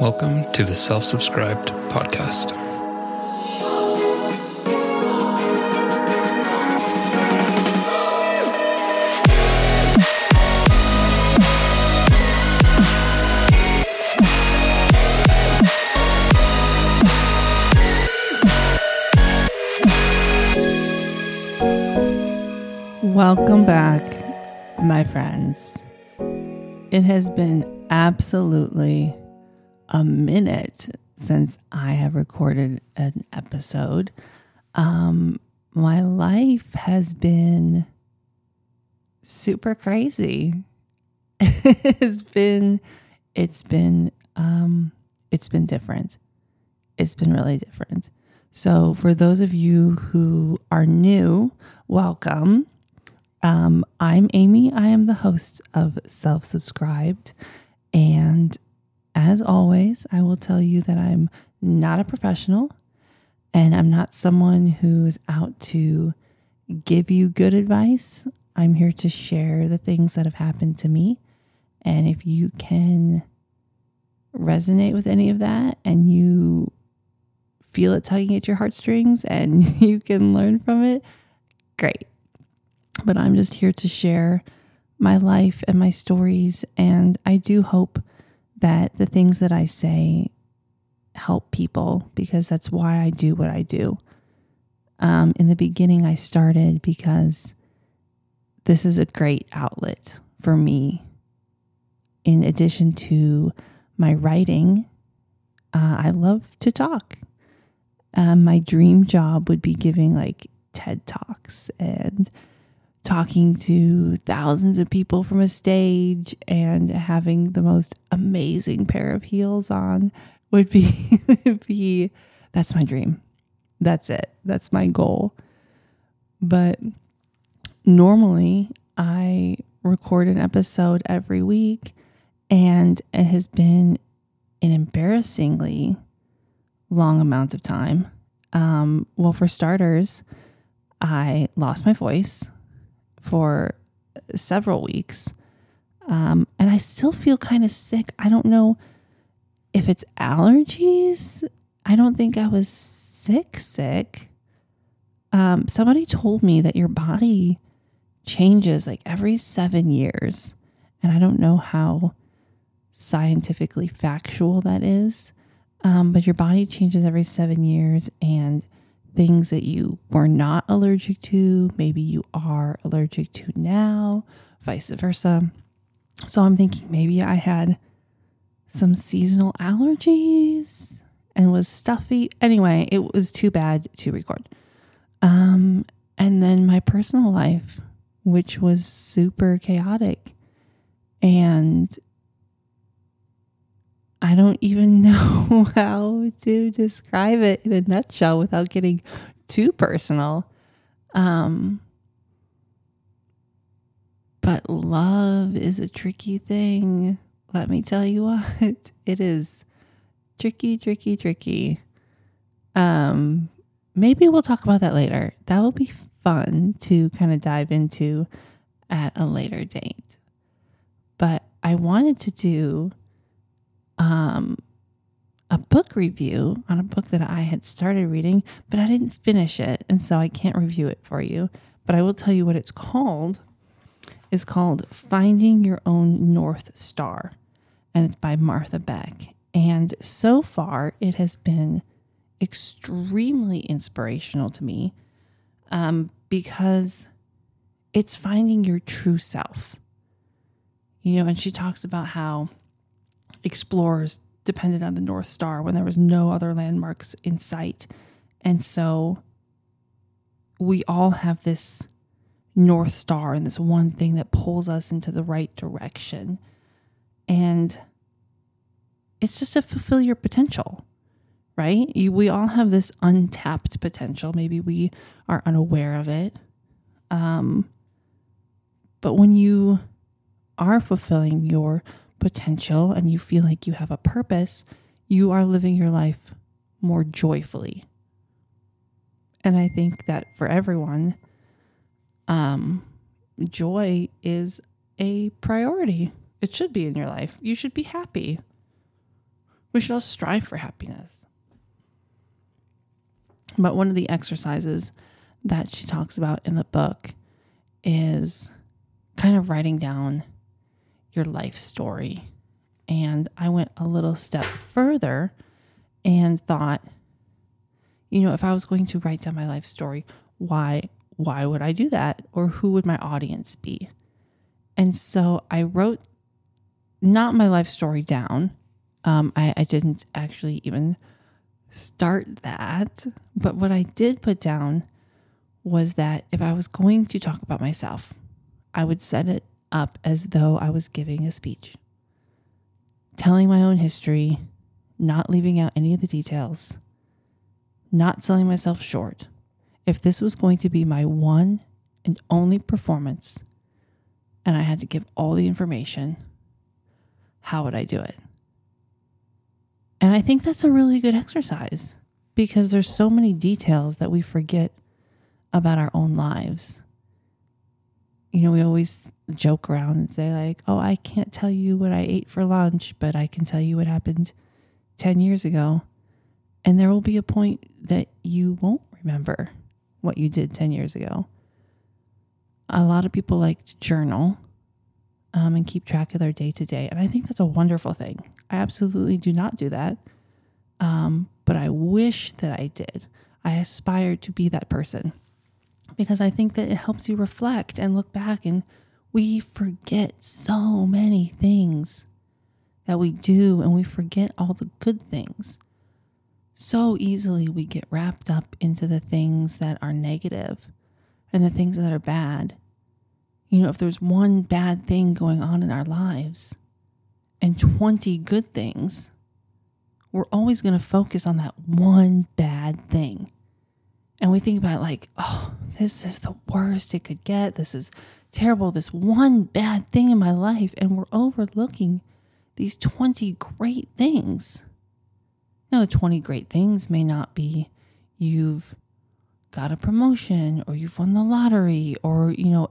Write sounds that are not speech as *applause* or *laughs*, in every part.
Welcome to the Self Subscribed Podcast. Welcome back, my friends. It has been absolutely a minute since I have recorded an episode. Um, my life has been super crazy. *laughs* it's been, it's been, um, it's been different. It's been really different. So, for those of you who are new, welcome. Um, I'm Amy. I am the host of Self Subscribed. And as always, I will tell you that I'm not a professional and I'm not someone who's out to give you good advice. I'm here to share the things that have happened to me. And if you can resonate with any of that and you feel it tugging at your heartstrings and *laughs* you can learn from it, great. But I'm just here to share my life and my stories. And I do hope that the things that I say help people because that's why I do what I do. Um, in the beginning, I started because this is a great outlet for me. In addition to my writing, uh, I love to talk. Um, my dream job would be giving like TED Talks and talking to thousands of people from a stage and having the most amazing pair of heels on would be *laughs* be that's my dream. That's it. That's my goal. But normally I record an episode every week and it has been an embarrassingly long amount of time. Um, well, for starters, I lost my voice for several weeks. Um, and I still feel kind of sick. I don't know if it's allergies. I don't think I was sick, sick. Um, somebody told me that your body changes like every seven years. And I don't know how scientifically factual that is. Um, but your body changes every seven years. And things that you were not allergic to, maybe you are allergic to now, vice versa. So I'm thinking maybe I had some seasonal allergies and was stuffy. Anyway, it was too bad to record. Um, and then my personal life, which was super chaotic. And I don't even *laughs* know how to describe it in a nutshell without getting too personal. Um, but love is a tricky thing. Let me tell you *laughs* what, it is tricky, tricky, tricky. Um, maybe we'll talk about that later. That will be fun to kind of dive into at a later date. But I wanted to do um, a book review on a book that I had started reading, but I didn't finish it. And so I can't review it for you. But I will tell you what it's called. It's called Finding Your Own North Star. And it's by Martha Beck. And so far, it has been extremely inspirational to me um, because it's finding your true self. You know, and she talks about how explorers depended on the North Star when there was no other landmarks in sight. And so we all have this North Star and this one thing that pulls us into the right direction. And it's just to fulfill your potential, right? You, we all have this untapped potential. Maybe we are unaware of it. Um, but when you are fulfilling your potential and you feel like you have a purpose, you are living your life more joyfully. And I think that for everyone, um, joy is a priority. It should be in your life. You should be happy. We should all strive for happiness. But one of the exercises that she talks about in the book is kind of writing down your life story. And I went a little step further and thought, you know, if I was going to write down my life story, why why would I do that? Or who would my audience be? And so I wrote not my life story down. Um, I, I didn't actually even start that. But what I did put down was that if I was going to talk about myself, I would set it up as though I was giving a speech, telling my own history, not leaving out any of the details, not selling myself short. If this was going to be my one and only performance, and I had to give all the information, how would I do it? And I think that's a really good exercise because there's so many details that we forget about our own lives. You know, we always joke around and say, like, oh, I can't tell you what I ate for lunch, but I can tell you what happened 10 years ago. And there will be a point that you won't remember what you did 10 years ago. A lot of people like to journal um, and keep track of their day to day. And I think that's a wonderful thing. I absolutely do not do that. Um, but I wish that I did. I aspire to be that person because I think that it helps you reflect and look back. And we forget so many things that we do, and we forget all the good things. So easily we get wrapped up into the things that are negative and the things that are bad you know, if there's one bad thing going on in our lives and 20 good things, we're always going to focus on that one bad thing. And we think about like, oh, this is the worst it could get. This is terrible. This one bad thing in my life. And we're overlooking these 20 great things. Now, the 20 great things may not be you've got a promotion or you've won the lottery or, you know,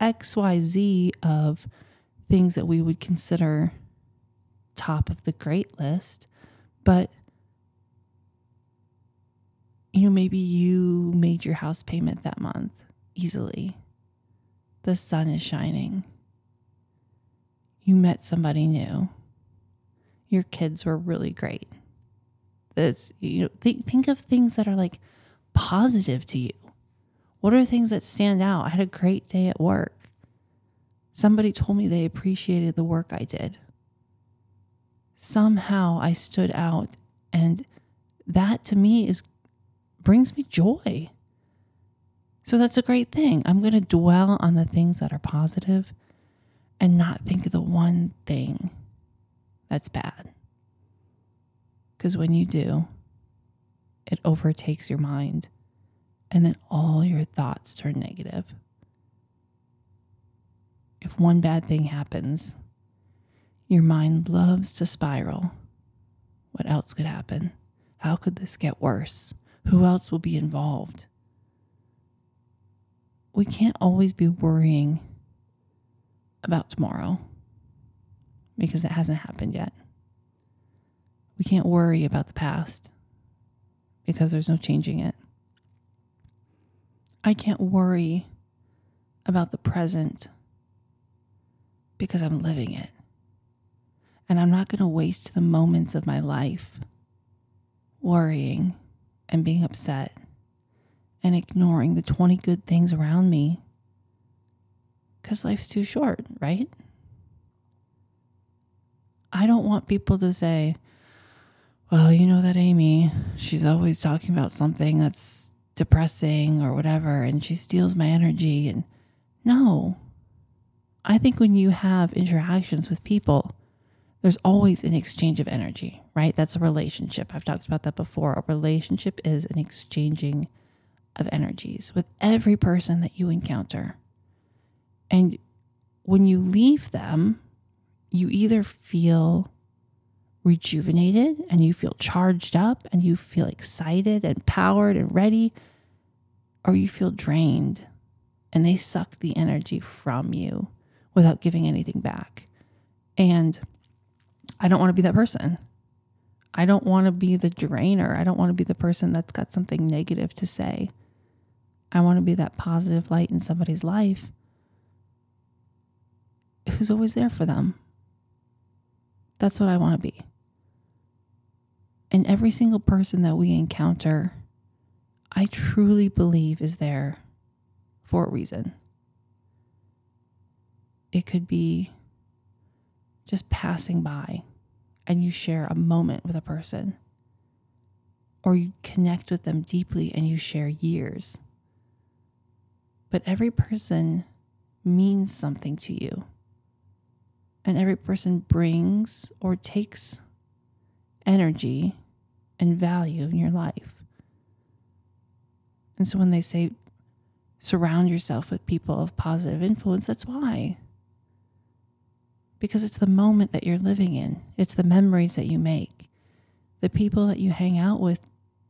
XYZ of things that we would consider top of the great list. But, you know, maybe you made your house payment that month easily. The sun is shining. You met somebody new. Your kids were really great. That's, you know, think, think of things that are like positive to you. What are things that stand out? I had a great day at work. Somebody told me they appreciated the work I did. Somehow I stood out and that to me is brings me joy. So that's a great thing. I'm going to dwell on the things that are positive and not think of the one thing that's bad. Because when you do, it overtakes your mind and then all your thoughts turn negative. If one bad thing happens, your mind loves to spiral. What else could happen? How could this get worse? Who else will be involved? We can't always be worrying about tomorrow because it hasn't happened yet. We can't worry about the past because there's no changing it. I can't worry about the present because I'm living it. And I'm not going to waste the moments of my life worrying and being upset and ignoring the 20 good things around me because life's too short, right? I don't want people to say, well, you know that Amy, she's always talking about something that's depressing or whatever and she steals my energy and no i think when you have interactions with people there's always an exchange of energy right? That's a relationship. I've talked about that before. A relationship is an exchanging of energies with every person that you encounter. And when you leave them you either feel rejuvenated and you feel charged up and you feel excited and powered and ready or you feel drained and they suck the energy from you without giving anything back. And I don't want to be that person. I don't want to be the drainer. I don't want to be the person that's got something negative to say. I want to be that positive light in somebody's life who's always there for them. That's what I want to be. And every single person that we encounter, I truly believe is there for a reason. It could be just passing by and you share a moment with a person, or you connect with them deeply and you share years. But every person means something to you, and every person brings or takes energy and value in your life. And so when they say surround yourself with people of positive influence, that's why because it's the moment that you're living in, it's the memories that you make. The people that you hang out with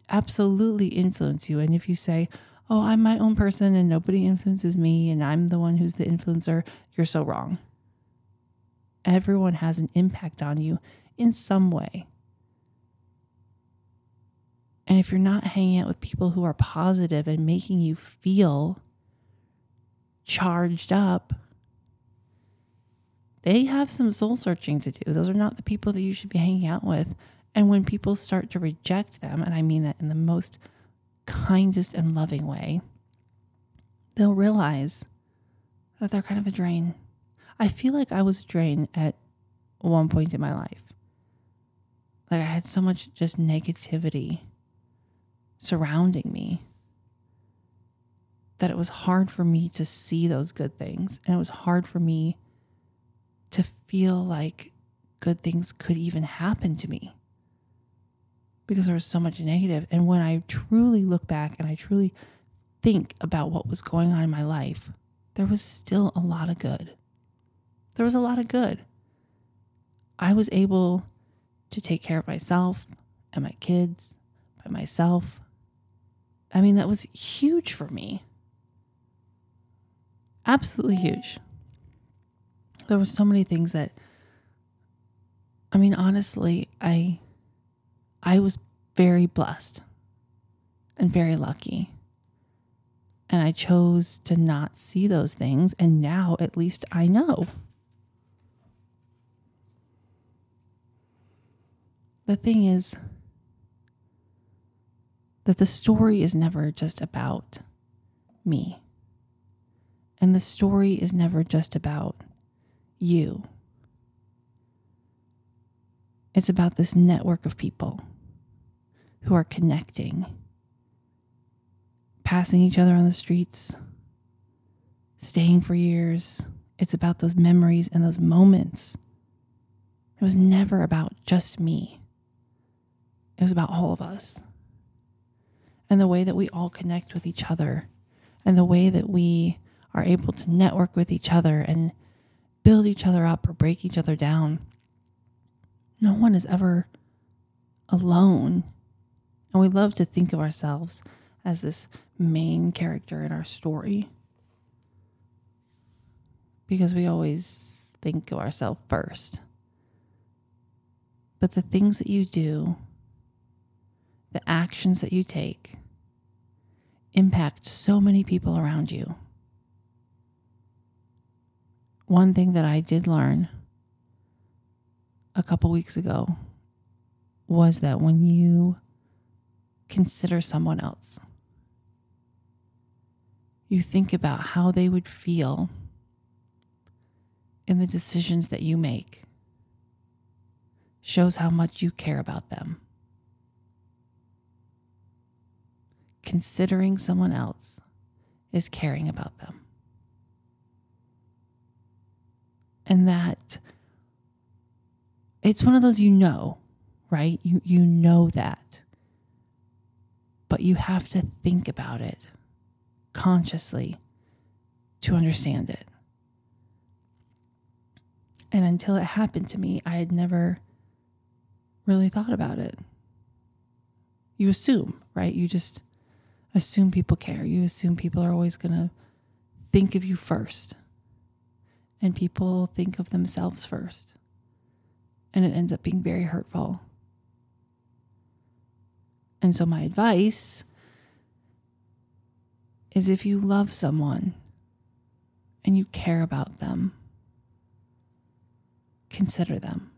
absolutely influence you. And if you say, Oh, I'm my own person and nobody influences me and I'm the one who's the influencer, you're so wrong. Everyone has an impact on you in some way. And if you're not hanging out with people who are positive and making you feel charged up, they have some soul searching to do. Those are not the people that you should be hanging out with. And when people start to reject them, and I mean that in the most kindest and loving way, they'll realize that they're kind of a drain. I feel like I was a drain at one point in my life. Like I had so much just negativity surrounding me that it was hard for me to see those good things. And it was hard for me to feel like good things could even happen to me because there was so much negative. And when I truly look back and I truly think about what was going on in my life, there was still a lot of good. There was a lot of good. I was able to take care of myself and my kids by myself. I mean, that was huge for me. Absolutely huge there were so many things that I mean honestly, I I was very blessed and very lucky. And I chose to not see those things and now at least I know. The thing is that the story is never just about me. And the story is never just about you. It's about this network of people who are connecting, passing each other on the streets, staying for years. It's about those memories and those moments. It was never about just me, it was about all of us. And the way that we all connect with each other, and the way that we are able to network with each other and build each other up or break each other down. No one is ever alone. And we love to think of ourselves as this main character in our story because we always think of ourselves first. But the things that you do, the actions that you take, impact so many people around you one thing that I did learn a couple weeks ago was that when you consider someone else, you think about how they would feel in the decisions that you make, shows how much you care about them. Considering someone else is caring about them. And that it's one of those you know, right? You you know that. But you have to think about it consciously to understand it. And until it happened to me, I had never really thought about it. You assume, right? You just assume people care. You assume people are always going to think of you first and people think of themselves first. And it ends up being very hurtful. And so, my advice is if you love someone and you care about them, consider them.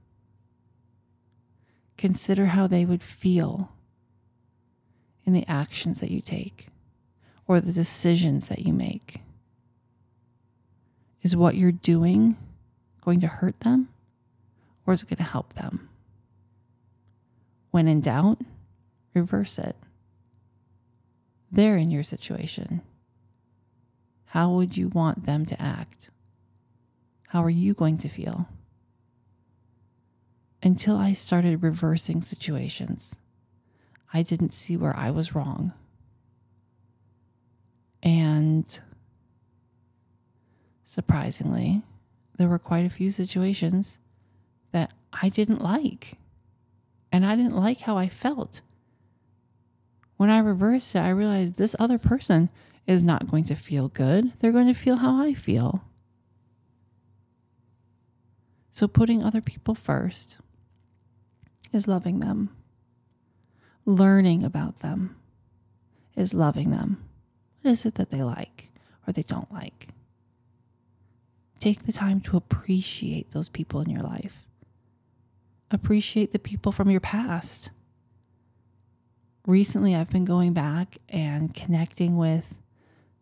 Consider how they would feel in the actions that you take or the decisions that you make. Is what you're doing going to hurt them or is it going to help them? When in doubt, reverse it. They're in your situation. How would you want them to act? How are you going to feel? Until I started reversing situations, I didn't see where I was wrong. And surprisingly, there were quite a few situations that I didn't like. And I didn't like how I felt. When I reversed it, I realized this other person is not going to feel good. They're going to feel how I feel. So, putting other people first is loving them. Learning about them is loving them. What is it that they like or they don't like? Take the time to appreciate those people in your life. Appreciate the people from your past. Recently, I've been going back and connecting with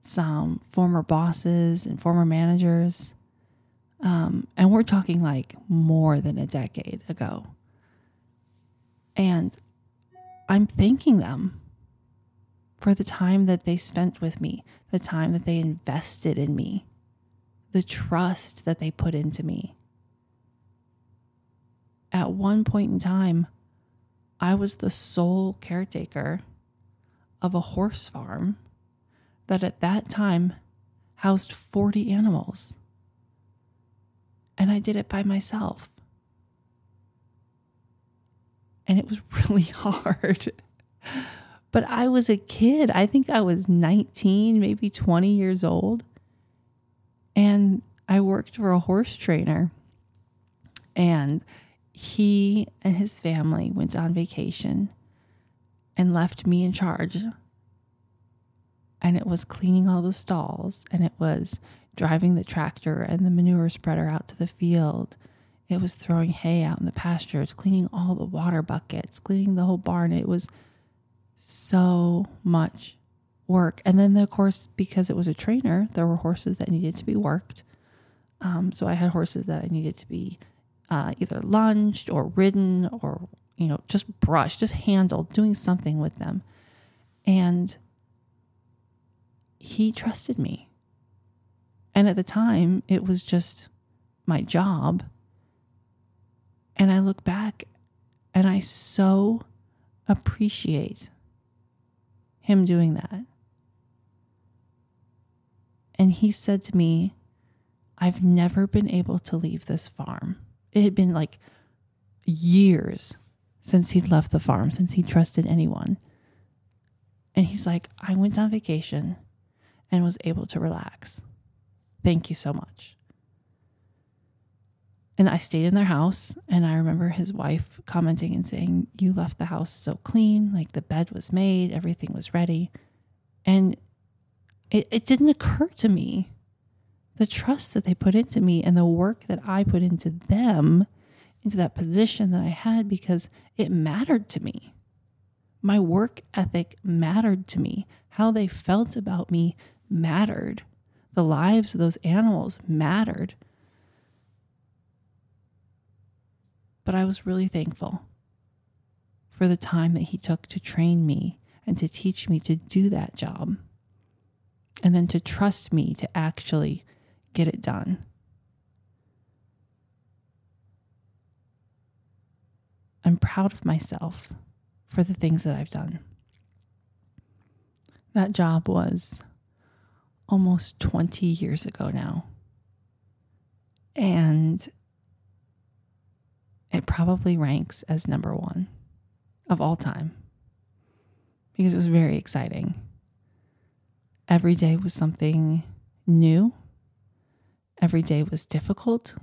some former bosses and former managers. Um, and we're talking like more than a decade ago. And I'm thanking them for the time that they spent with me, the time that they invested in me, the trust that they put into me. At one point in time, I was the sole caretaker of a horse farm that at that time housed 40 animals. And I did it by myself. And it was *laughs* really hard. but I was a kid. I think I was 19, maybe 20 years old. And I worked for a horse trainer. And he and his family went on vacation and left me in charge and it was cleaning all the stalls and it was driving the tractor and the manure spreader out to the field. It was throwing hay out in the pastures, cleaning all the water buckets, cleaning the whole barn. It was so much work. And then, of course, because it was a trainer, there were horses that needed to be worked. Um, so I had horses that I needed to be uh, either lunged or ridden or, you know, just brushed, just handled, doing something with them. And he trusted me. And at the time, it was just my job. And I look back and I so appreciate him doing that. And he said to me, I've never been able to leave this farm. It had been like years since he'd left the farm, since he trusted anyone. And he's like, I went on vacation and was able to relax. Thank you so much. And I stayed in their house, and I remember his wife commenting and saying, You left the house so clean, like the bed was made, everything was ready. And it, it didn't occur to me the trust that they put into me and the work that I put into them, into that position that I had, because it mattered to me. My work ethic mattered to me. How they felt about me mattered. The lives of those animals mattered. But I was really thankful for the time that he took to train me and to teach me to do that job. And then to trust me to actually get it done. I'm proud of myself for the things that I've done. That job was almost 20 years ago now. And it probably ranks as number one of all time because it was very exciting. Every day was something new, every day was difficult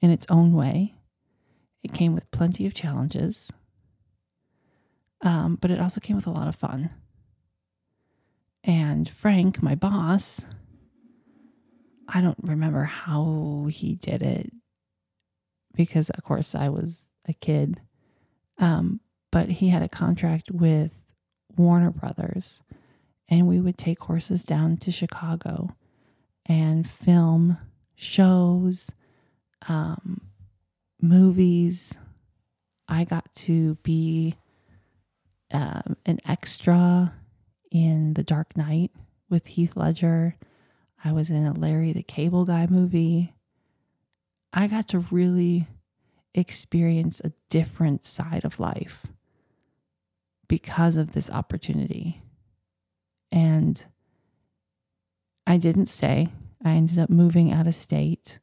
in its own way. It came with plenty of challenges. Um, but it also came with a lot of fun. And Frank, my boss, I don't remember how he did it because, of course, I was a kid. Um, but he had a contract with Warner Brothers, and we would take horses down to Chicago and film shows, um, movies. I got to be um, an extra in The Dark Knight with Heath Ledger. I was in a Larry the Cable Guy movie. I got to really experience a different side of life because of this opportunity. And I didn't stay. I ended up moving out of state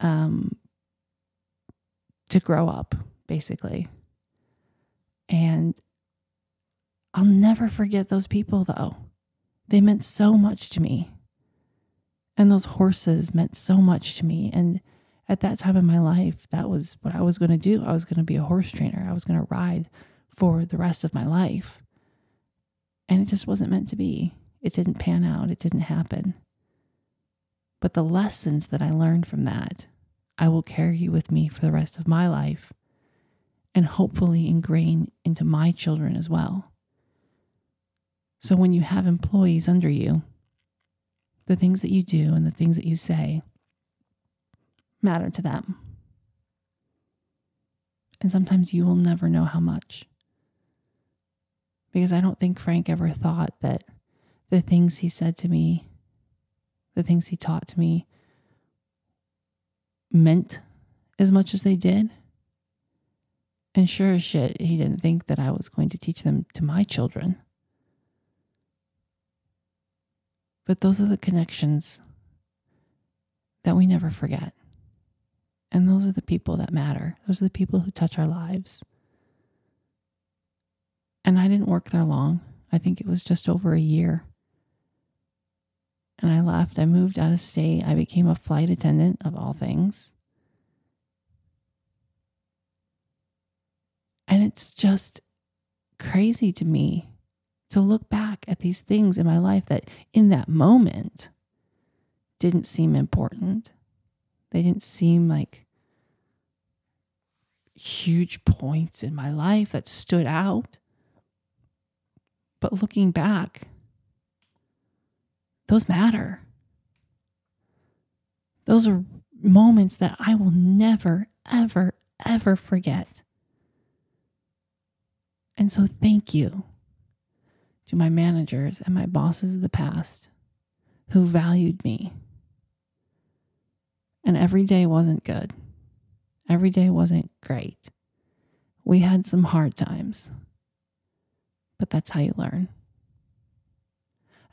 um, to grow up, basically. And I'll never forget those people, though. They meant so much to me. And those horses meant so much to me. And at that time in my life, that was what I was going to do. I was going to be a horse trainer. I was going to ride for the rest of my life. And it just wasn't meant to be. It didn't pan out, it didn't happen. But the lessons that I learned from that, I will carry with me for the rest of my life and hopefully ingrain into my children as well. So when you have employees under you, the things that you do and the things that you say matter to them. And sometimes you will never know how much. Because I don't think Frank ever thought that the things he said to me, the things he taught to me, meant as much as they did. And sure as shit, he didn't think that I was going to teach them to my children. But those are the connections that we never forget. And those are the people that matter. Those are the people who touch our lives. And I didn't work there long. I think it was just over a year. And I left. I moved out of state. I became a flight attendant, of all things. And it's just crazy to me to look back at these things in my life that in that moment didn't seem important. They didn't seem like huge points in my life that stood out. But looking back, those matter. Those are moments that I will never, ever, ever forget. And so, thank you to my managers and my bosses of the past who valued me. And every day wasn't good, every day wasn't great. We had some hard times, but that's how you learn.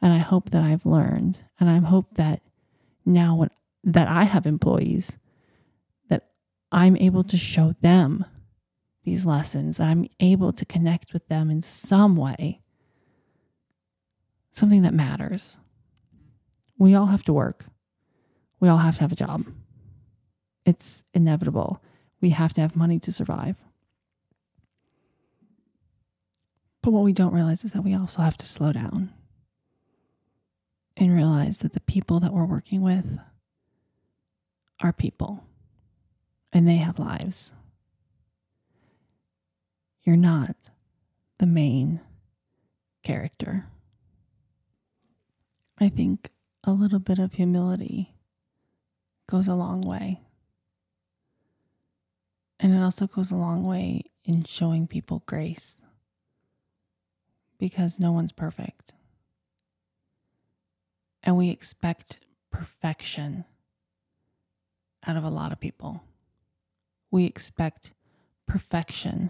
And I hope that I've learned, and I hope that now when, that I have employees, that I'm able to show them these lessons. I'm able to connect with them in some way something that matters. We all have to work. We all have to have a job. It's inevitable. We have to have money to survive. But what we don't realize is that we also have to slow down and realize that the people that we're working with are people and they have lives. You're not the main character. I think a little bit of humility goes a long way. And it also goes a long way in showing people grace because no one's perfect. And we expect perfection out of a lot of people. We expect perfection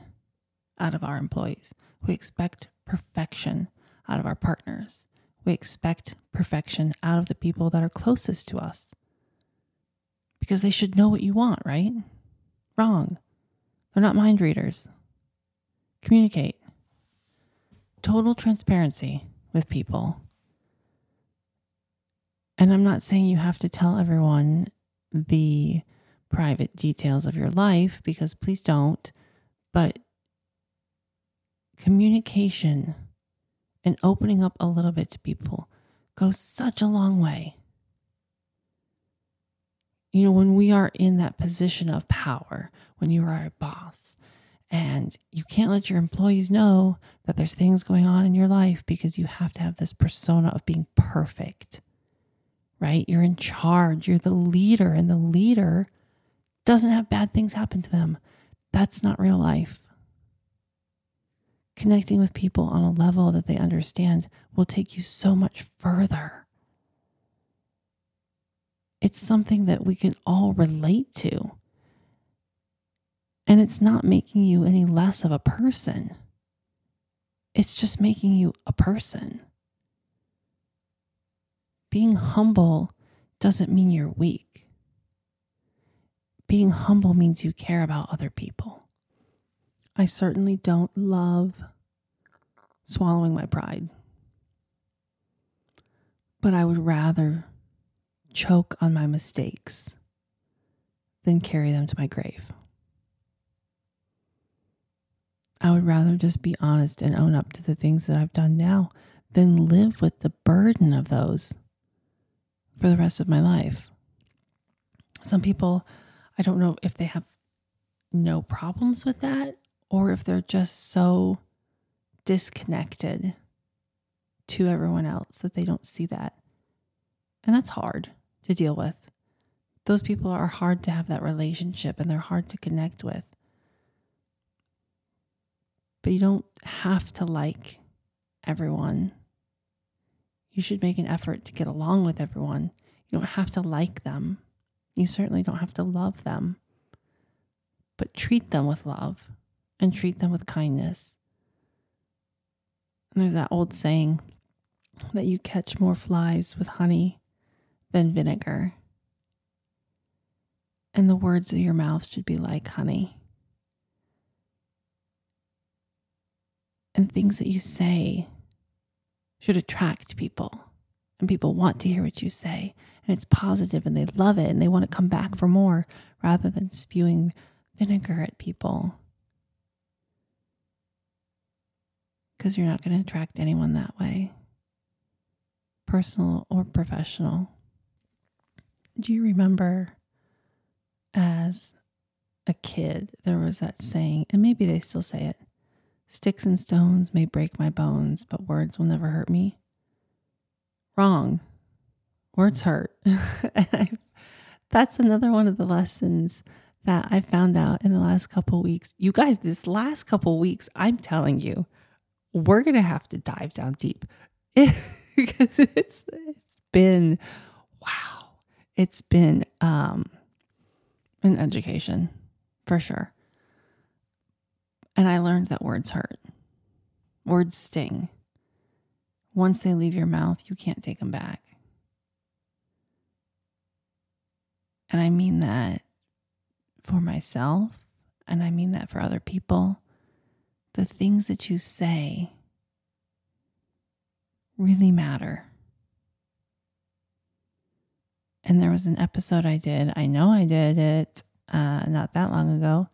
out of our employees. We expect perfection out of our partners. We expect perfection out of the people that are closest to us because they should know what you want, right? Wrong. They're not mind readers. Communicate. Total transparency with people. And I'm not saying you have to tell everyone the private details of your life because please don't. But communication and opening up a little bit to people goes such a long way. You know, when we are in that position of power, when you are a boss, and you can't let your employees know that there's things going on in your life because you have to have this persona of being perfect, right? You're in charge, you're the leader, and the leader doesn't have bad things happen to them. That's not real life. Connecting with people on a level that they understand will take you so much further. It's something that we can all relate to. And it's not making you any less of a person. It's just making you a person. Being humble doesn't mean you're weak. Being humble means you care about other people. I certainly don't love swallowing my pride, but I would rather choke on my mistakes than carry them to my grave. I would rather just be honest and own up to the things that I've done now than live with the burden of those for the rest of my life. Some people, I don't know if they have no problems with that or if they're just so disconnected to everyone else that they don't see that. And that's hard to deal with. Those people are hard to have that relationship and they're hard to connect with. But you don't have to like everyone. You should make an effort to get along with everyone. You don't have to like them. You certainly don't have to love them. But treat them with love and treat them with kindness. And there's that old saying that you catch more flies with honey than vinegar. And the words of your mouth should be like honey. And things that you say should attract people. And people want to hear what you say. And it's positive and they love it and they want to come back for more rather than spewing vinegar at people. because you're not going to attract anyone that way, personal or professional. Do you remember as a kid, there was that saying, and maybe they still say it sticks and stones may break my bones, but words will never hurt me? Wrong. Words hurt. *laughs* that's another one of the lessons that I found out in the last couple weeks. You guys, this last couple weeks, I'm telling you, we're going to have to dive down deep *laughs* because it's it's been wow. It's been um an education for sure. And I learned that words hurt. Words sting. Once they leave your mouth, you can't take them back. And I mean that for myself, and I mean that for other people the things that you say really matter. And there was an episode I did, I know I did it uh, not that long ago.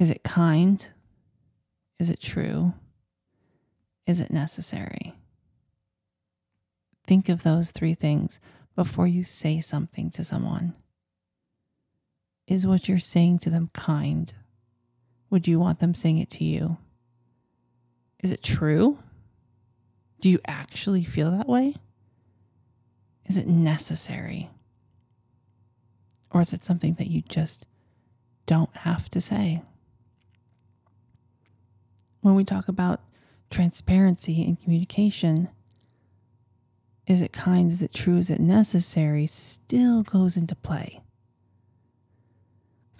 Is it kind? Is it true? Is it necessary? Think of those three things before you say something to someone. Is what you're saying to them kind? Would you want them saying it to you? Is it true? Do you actually feel that way? Is it necessary? Or is it something that you just don't have to say? When we talk about transparency and communication, is it kind? Is it true? Is it necessary? Still goes into play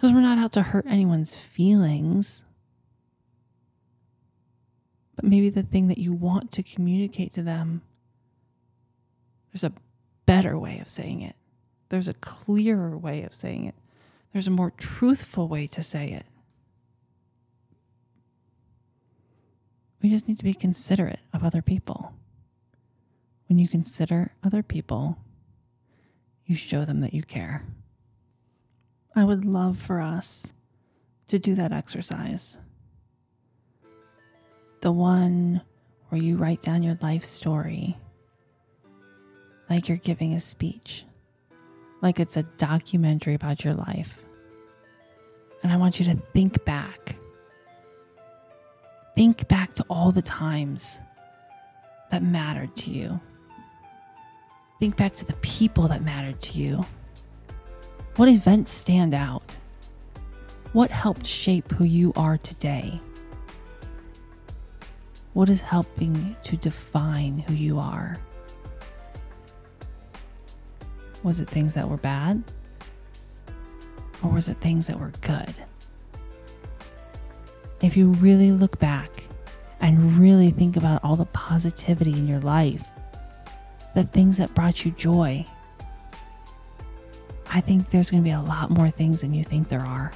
because we're not out to hurt anyone's feelings. But maybe the thing that you want to communicate to them, there's a better way of saying it. There's a clearer way of saying it. There's a more truthful way to say it. We just need to be considerate of other people. When you consider other people, you show them that you care. I would love for us to do that exercise. the one where you write down your life story like you're giving a speech, like it's a documentary about your life. And I want you to think back. Think back to all the times that mattered to you. Think back to the people that mattered to you. What events stand out? What helped shape who you are today? What is helping to define who you are? Was it things that were bad? Or was it things that were good? If you really look back and really think about all the positivity in your life, the things that brought you joy, I think there's going to be a lot more things than you think there are.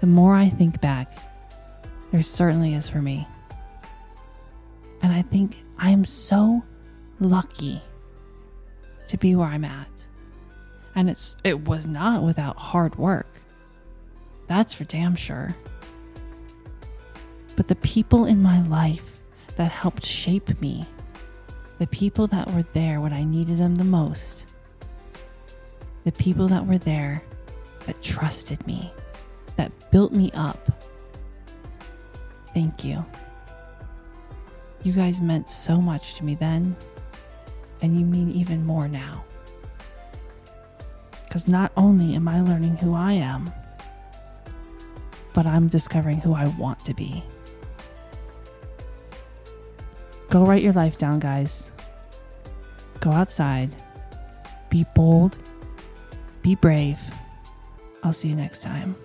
The more I think back, there certainly is for me. And I think I am so lucky to be where I'm at. And it's it was not without hard work. That's for damn sure. But the people in my life that helped shape me, the people that were there when I needed them the most, the people that were there that trusted me, that built me up. Thank you. You guys meant so much to me then, and you mean even more now. Because not only am I learning who I am, but I'm discovering who I want to be. Go write your life down, guys. Go outside. Be bold. Be brave. I'll see you next time.